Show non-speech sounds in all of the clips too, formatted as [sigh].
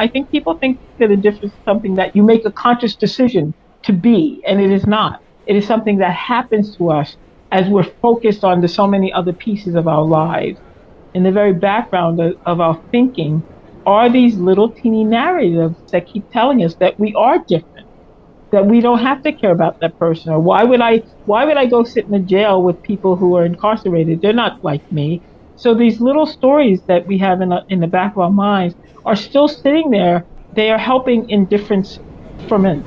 I think people think that a difference is something that you make a conscious decision to be, and it is not. It is something that happens to us as we're focused on the so many other pieces of our lives. In the very background of, of our thinking are these little teeny narratives that keep telling us that we are different, that we don't have to care about that person, or why would I why would I go sit in a jail with people who are incarcerated? They're not like me. So these little stories that we have in, a, in the back of our minds are still sitting there. They are helping indifference ferment.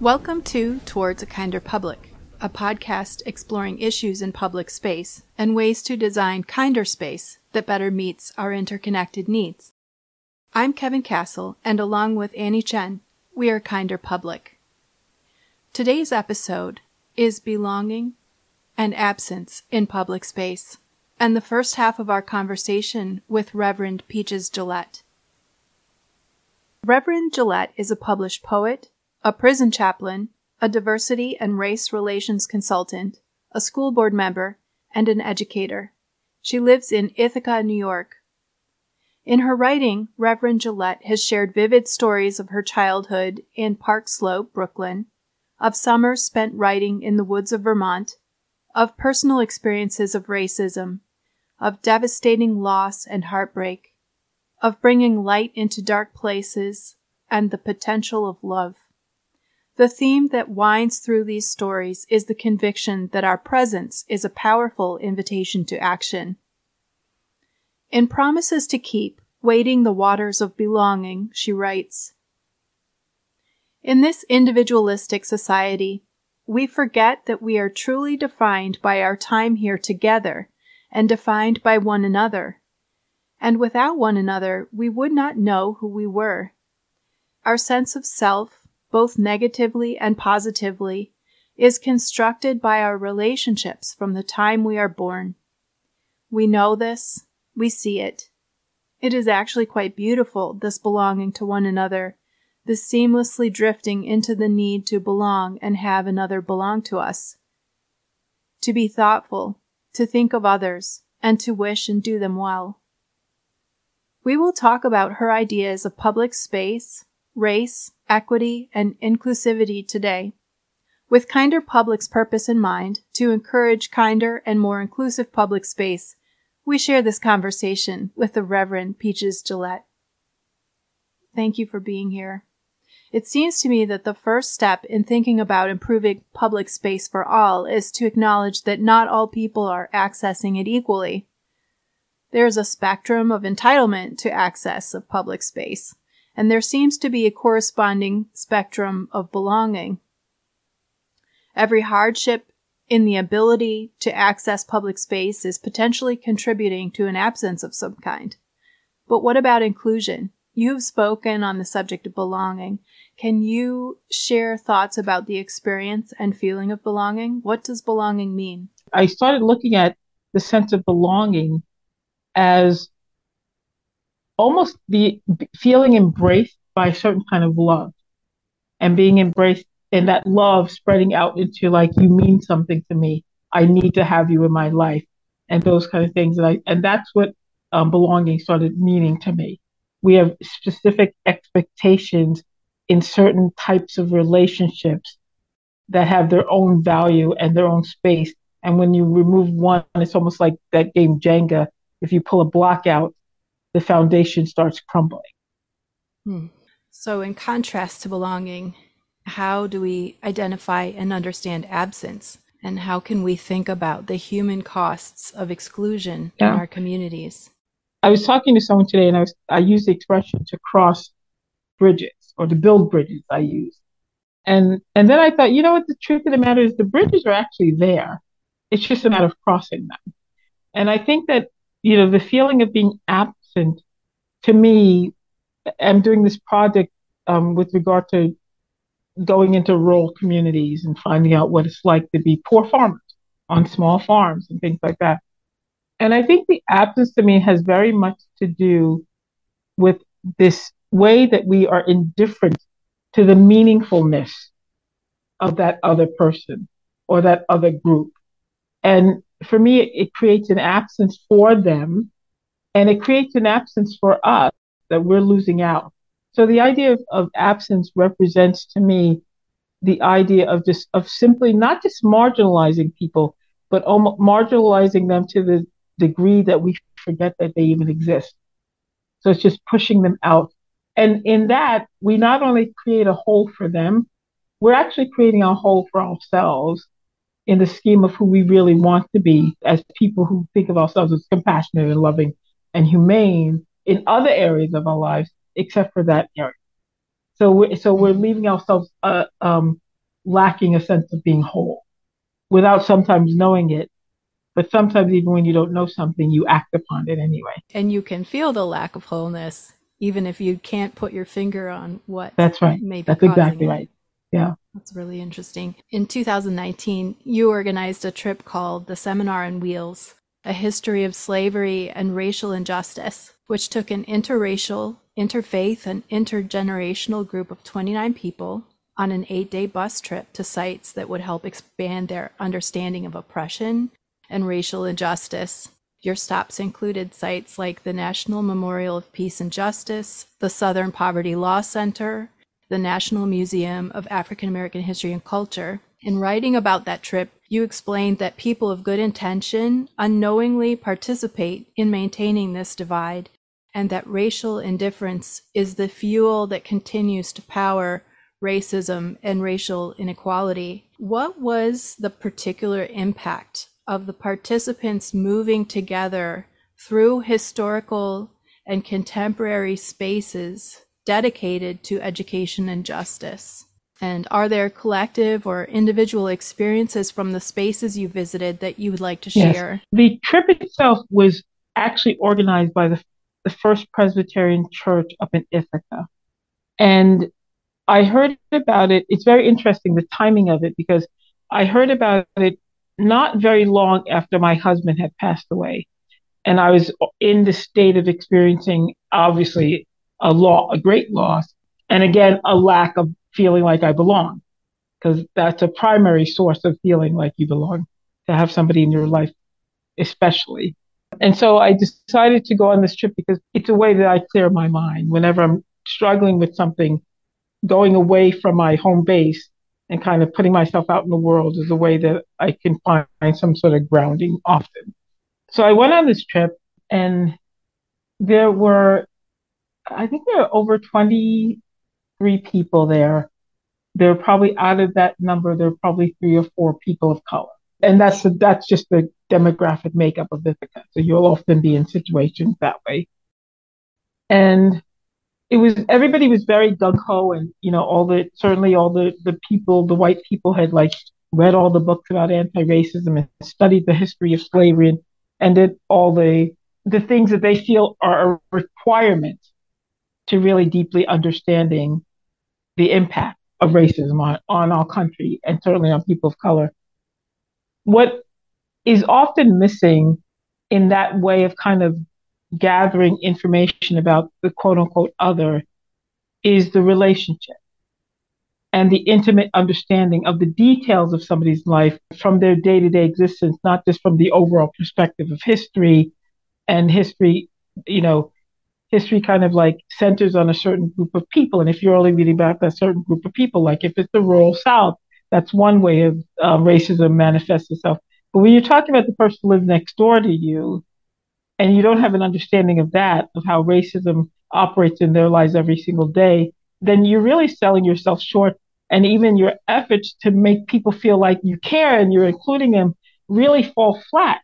Welcome to Towards a Kinder Public, a podcast exploring issues in public space and ways to design kinder space that better meets our interconnected needs. I'm Kevin Castle, and along with Annie Chen, we are Kinder Public. Today's episode is Belonging and Absence in Public Space, and the first half of our conversation with Reverend Peaches Gillette. Reverend Gillette is a published poet, a prison chaplain, a diversity and race relations consultant, a school board member, and an educator. She lives in Ithaca, New York, in her writing, Reverend Gillette has shared vivid stories of her childhood in Park Slope, Brooklyn, of summers spent writing in the woods of Vermont, of personal experiences of racism, of devastating loss and heartbreak, of bringing light into dark places, and the potential of love. The theme that winds through these stories is the conviction that our presence is a powerful invitation to action in Promises to Keep, Wading the Waters of Belonging, she writes In this individualistic society, we forget that we are truly defined by our time here together and defined by one another. And without one another, we would not know who we were. Our sense of self, both negatively and positively, is constructed by our relationships from the time we are born. We know this, we see it. It is actually quite beautiful, this belonging to one another, this seamlessly drifting into the need to belong and have another belong to us. To be thoughtful, to think of others, and to wish and do them well. We will talk about her ideas of public space, race, equity, and inclusivity today. With Kinder Public's purpose in mind, to encourage kinder and more inclusive public space we share this conversation with the Reverend Peaches Gillette. Thank you for being here. It seems to me that the first step in thinking about improving public space for all is to acknowledge that not all people are accessing it equally. There is a spectrum of entitlement to access of public space, and there seems to be a corresponding spectrum of belonging. Every hardship in the ability to access public space is potentially contributing to an absence of some kind. But what about inclusion? You have spoken on the subject of belonging. Can you share thoughts about the experience and feeling of belonging? What does belonging mean? I started looking at the sense of belonging as almost the feeling embraced by a certain kind of love and being embraced and that love spreading out into like you mean something to me i need to have you in my life and those kind of things and i and that's what um, belonging started meaning to me we have specific expectations in certain types of relationships that have their own value and their own space and when you remove one it's almost like that game jenga if you pull a block out the foundation starts crumbling hmm. so in contrast to belonging how do we identify and understand absence? And how can we think about the human costs of exclusion yeah. in our communities? I was talking to someone today and I, was, I used the expression to cross bridges or to build bridges, I use. And, and then I thought, you know what, the truth of the matter is the bridges are actually there. It's just a matter of crossing them. And I think that, you know, the feeling of being absent to me, I'm doing this project um, with regard to going into rural communities and finding out what it's like to be poor farmers on small farms and things like that. And I think the absence to me has very much to do with this way that we are indifferent to the meaningfulness of that other person or that other group. And for me, it, creates an absence for them and it creates an absence for us that we're losing out. So the idea of, of absence represents to me the idea of just of simply not just marginalizing people, but marginalizing them to the degree that we forget that they even exist. So it's just pushing them out. And in that, we not only create a hole for them, we're actually creating a hole for ourselves in the scheme of who we really want to be as people who think of ourselves as compassionate and loving and humane in other areas of our lives, except for that area. So we're, so we're leaving ourselves uh, um, lacking a sense of being whole without sometimes knowing it. But sometimes, even when you don't know something, you act upon it anyway. And you can feel the lack of wholeness, even if you can't put your finger on what. That's right. Maybe That's exactly it. right. Yeah. That's really interesting. In 2019, you organized a trip called the Seminar on Wheels, a history of slavery and racial injustice, which took an interracial, interfaith, and intergenerational group of 29 people on an eight day bus trip to sites that would help expand their understanding of oppression and racial injustice. Your stops included sites like the National Memorial of Peace and Justice, the Southern Poverty Law Center, the National Museum of African American History and Culture. In writing about that trip, you explained that people of good intention unknowingly participate in maintaining this divide, and that racial indifference is the fuel that continues to power racism and racial inequality. What was the particular impact of the participants moving together through historical and contemporary spaces dedicated to education and justice? And are there collective or individual experiences from the spaces you visited that you would like to share? Yes. The trip itself was actually organized by the, the First Presbyterian Church up in Ithaca. And I heard about it. It's very interesting, the timing of it, because I heard about it not very long after my husband had passed away. And I was in the state of experiencing, obviously, a law, a great loss. And again, a lack of feeling like I belong, because that's a primary source of feeling like you belong to have somebody in your life, especially. And so I decided to go on this trip because it's a way that I clear my mind whenever I'm struggling with something, going away from my home base and kind of putting myself out in the world is a way that I can find some sort of grounding often. So I went on this trip and there were, I think there were over 23 people there. There were probably out of that number, there were probably three or four people of color. And that's, that's just the demographic makeup of Ithaca. So you'll often be in situations that way. And it was everybody was very gung ho, and you know all the certainly all the the people, the white people had like read all the books about anti-racism and studied the history of slavery and, and did all the the things that they feel are a requirement to really deeply understanding the impact of racism on, on our country and certainly on people of color. What is often missing in that way of kind of gathering information about the quote unquote other is the relationship and the intimate understanding of the details of somebody's life from their day to day existence, not just from the overall perspective of history. And history, you know, history kind of like centers on a certain group of people. And if you're only reading about that certain group of people, like if it's the rural South, that's one way of um, racism manifests itself. But when you're talking about the person who lives next door to you, and you don't have an understanding of that, of how racism operates in their lives every single day, then you're really selling yourself short. And even your efforts to make people feel like you care and you're including them really fall flat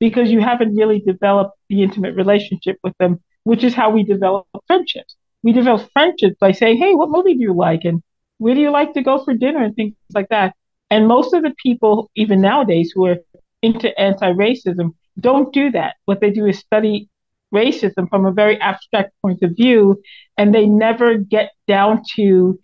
because you haven't really developed the intimate relationship with them, which is how we develop friendships. We develop friendships by saying, Hey, what movie do you like? And where do you like to go for dinner? And things like that. And most of the people, even nowadays, who are into anti racism, don't do that. What they do is study racism from a very abstract point of view, and they never get down to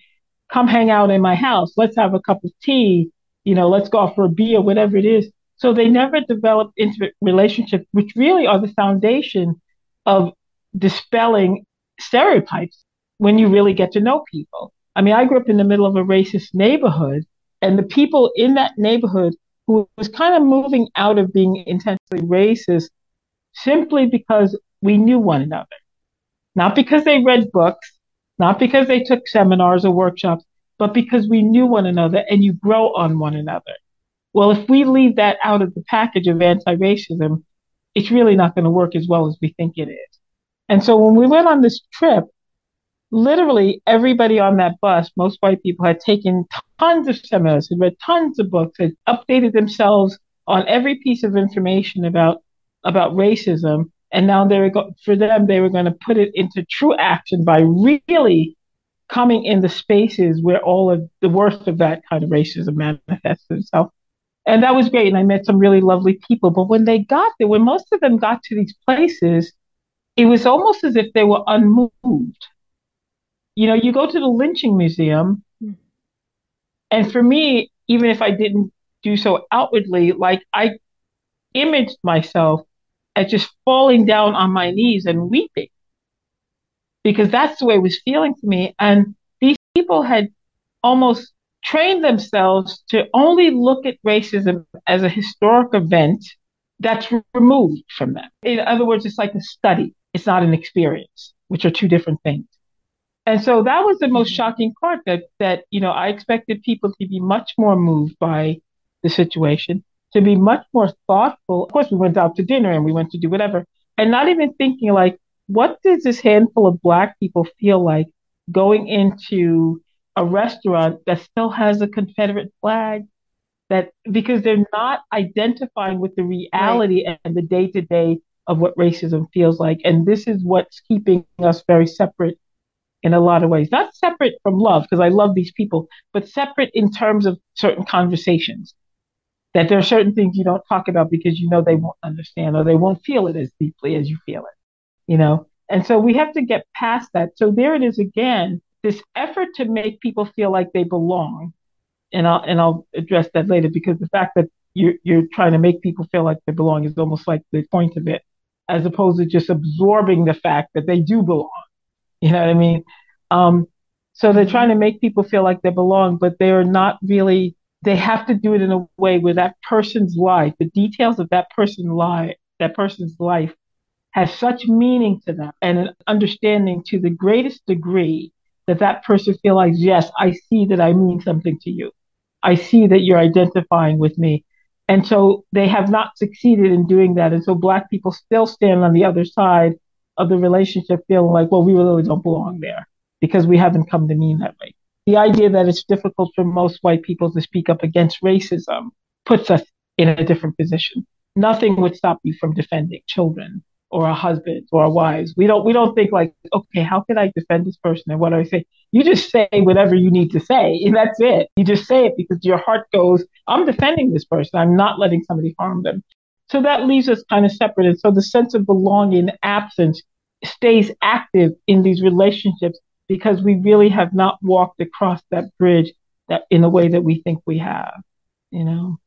come hang out in my house. Let's have a cup of tea. You know, let's go out for a beer, whatever it is. So they never develop intimate relationships, which really are the foundation of dispelling stereotypes when you really get to know people. I mean, I grew up in the middle of a racist neighborhood, And the people in that neighborhood who was kind of moving out of being intensely racist simply because we knew one another. Not because they read books, not because they took seminars or workshops, but because we knew one another and you grow on one another. Well, if we leave that out of the package of anti racism, it's really not going to work as well as we think it is. And so when we went on this trip, literally everybody on that bus, most white people had taken tons of seminars, had read tons of books, had updated themselves on every piece of information about about racism. And now they were go- for them, they were going to put it into true action by really coming in the spaces where all of the worst of that kind of racism manifests itself. And that was great. And I met some really lovely people. But when they got there, when most of them got to these places, it was almost as if they were unmoved. You know, you go to the lynching museum, mm. and for me, even if I didn't do so outwardly, like I imaged myself as just falling down on my knees and weeping because that's the way it was feeling to me. And these people had almost trained themselves to only look at racism as a historic event that's removed from them. In other words, it's like a study, it's not an experience, which are two different things. And so that was the most mm-hmm. shocking part that that you know I expected people to be much more moved by the situation, to be much more thoughtful. Of course, we went out to dinner and we went to do whatever, and not even thinking like, what does this handful of black people feel like going into a restaurant that still has a Confederate flag? That because they're not identifying with the reality right. and the day to day of what racism feels like. And this is what's keeping us very separate in a lot of ways. Not separate from love, because I love these people, but separate in terms of certain conversations. That there are certain things you don't talk about because you know they won't understand or they won't feel it as deeply as you feel it you know? And so we have to get past that. So there it is again, this effort to make people feel like they belong. And I'll, and I'll address that later because the fact that you're, you're trying to make people feel like they belong is almost like the point of it, as opposed to just absorbing the fact that they do belong. You know what I mean? Um, so they're trying to make people feel like they belong, but they are not really, they have to do it in a way where that person's life, the details of that person's life, that person's life has such meaning to them and an understanding to the greatest degree that that person feels like, yes, I see that I mean something to you. I see that you're identifying with me. And so they have not succeeded in doing that. And so black people still stand on the other side of the relationship feeling like, well, we really don't belong there because we haven't come to mean that way. The idea that it's difficult for most white people to speak up against racism puts us in a different position. Nothing would stop you from defending children or our husbands or our wives. We don't we don't think like, okay, how can I defend this person and what do I say? You just say whatever you need to say, [laughs] and that's it. You just say it because your heart goes, I'm defending this person. I'm not letting somebody harm them. So that leaves us kind of separate. And so the sense of belonging absence stays active in these relationships because we really have not walked across that bridge that in the way that we think we have, you know.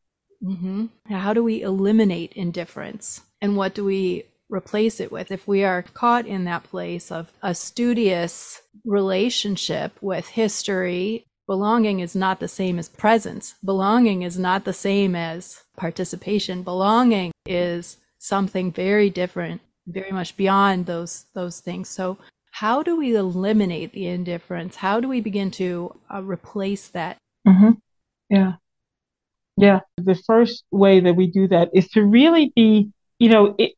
Mm-hmm. How do we eliminate indifference? And what do we replace it with. If we are caught in that place of a studious relationship with history, belonging is not the same as presence. Belonging is not the same as participation. Belonging is something very different, very much beyond those those things. So how do we eliminate the indifference? How do we begin to uh, replace that? Mm-hmm. Yeah. Yeah. The first way that we do that is to really be, you know, it,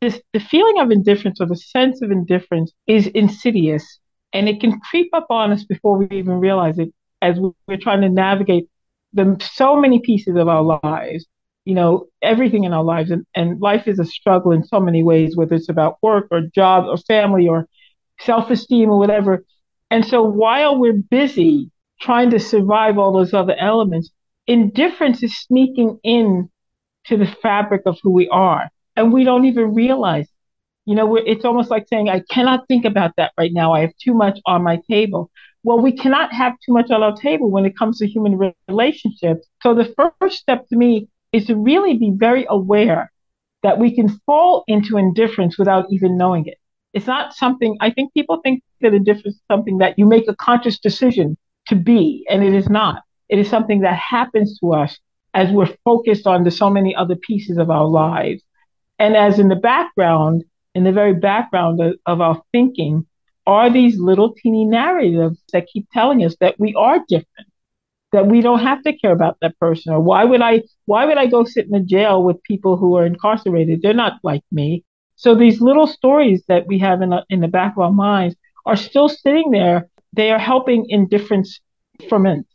this the feeling of indifference or the sense of indifference is insidious and it can creep up on us before we even realize it as we're trying to navigate the so many pieces of our lives you know everything in our lives and, and life is a struggle in so many ways whether it's about work or job or family or self-esteem or whatever and so while we're busy trying to survive all those other elements indifference is sneaking in to the fabric of who we are and we don't even realize. You know, it's almost like saying, I cannot think about that right now. I have too much on my table. Well, we cannot have too much on our table when it comes to human relationships. So the first step to me is to really be very aware that we can fall into indifference without even knowing it. It's not something, I think people think that indifference is something that you make a conscious decision to be, and it is not. It is something that happens to us as we're focused on the so many other pieces of our lives. And as in the background, in the very background of, of our thinking, are these little teeny narratives that keep telling us that we are different, that we don't have to care about that person, or why would I why would I go sit in a jail with people who are incarcerated? They're not like me. So these little stories that we have in, a, in the back of our minds are still sitting there. They are helping indifference ferment,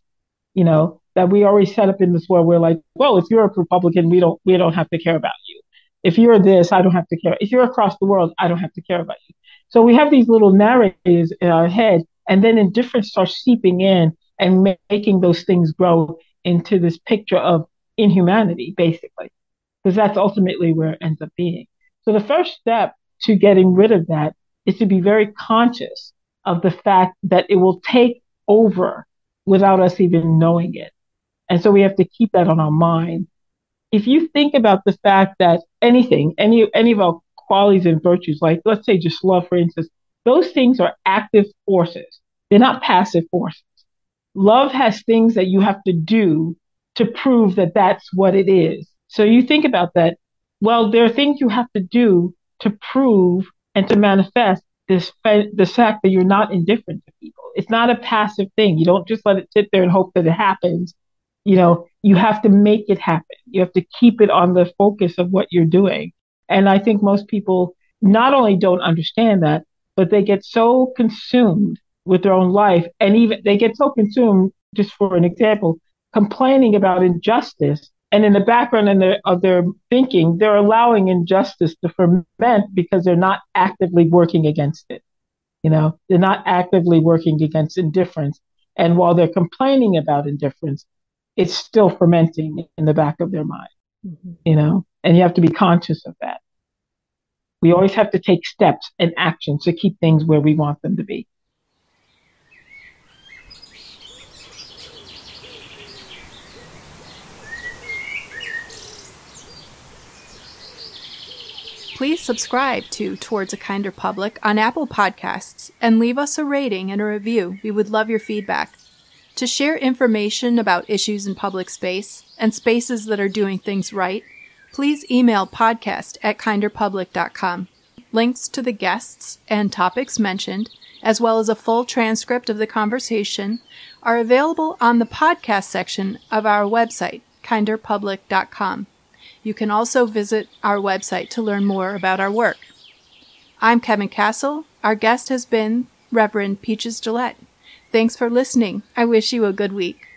you know, that we already set up in this world. We're like, well, if you're a Republican, we don't we don't have to care about you. If you're this, I don't have to care. If you're across the world, I don't have to care about you. So we have these little narratives in our head, and then indifference starts seeping in and ma- making those things grow into this picture of inhumanity, basically, because that's ultimately where it ends up being. So the first step to getting rid of that is to be very conscious of the fact that it will take over without us even knowing it. And so we have to keep that on our mind. If you think about the fact that anything, any any of our qualities and virtues, like let's say just love, for instance, those things are active forces. They're not passive forces. Love has things that you have to do to prove that that's what it is. So you think about that. Well, there are things you have to do to prove and to manifest this the fact that you're not indifferent to people. It's not a passive thing. You don't just let it sit there and hope that it happens. You know, you have to make it happen. You have to keep it on the focus of what you're doing. And I think most people not only don't understand that, but they get so consumed with their own life. And even they get so consumed, just for an example, complaining about injustice. And in the background of their, of their thinking, they're allowing injustice to ferment because they're not actively working against it. You know, they're not actively working against indifference. And while they're complaining about indifference, it's still fermenting in the back of their mind, mm-hmm. you know, and you have to be conscious of that. We always have to take steps and actions to keep things where we want them to be. Please subscribe to Towards a Kinder Public on Apple Podcasts and leave us a rating and a review. We would love your feedback. To share information about issues in public space and spaces that are doing things right, please email podcast at kinderpublic.com. Links to the guests and topics mentioned, as well as a full transcript of the conversation, are available on the podcast section of our website, kinderpublic.com. You can also visit our website to learn more about our work. I'm Kevin Castle. Our guest has been Reverend Peaches Gillette. Thanks for listening. I wish you a good week.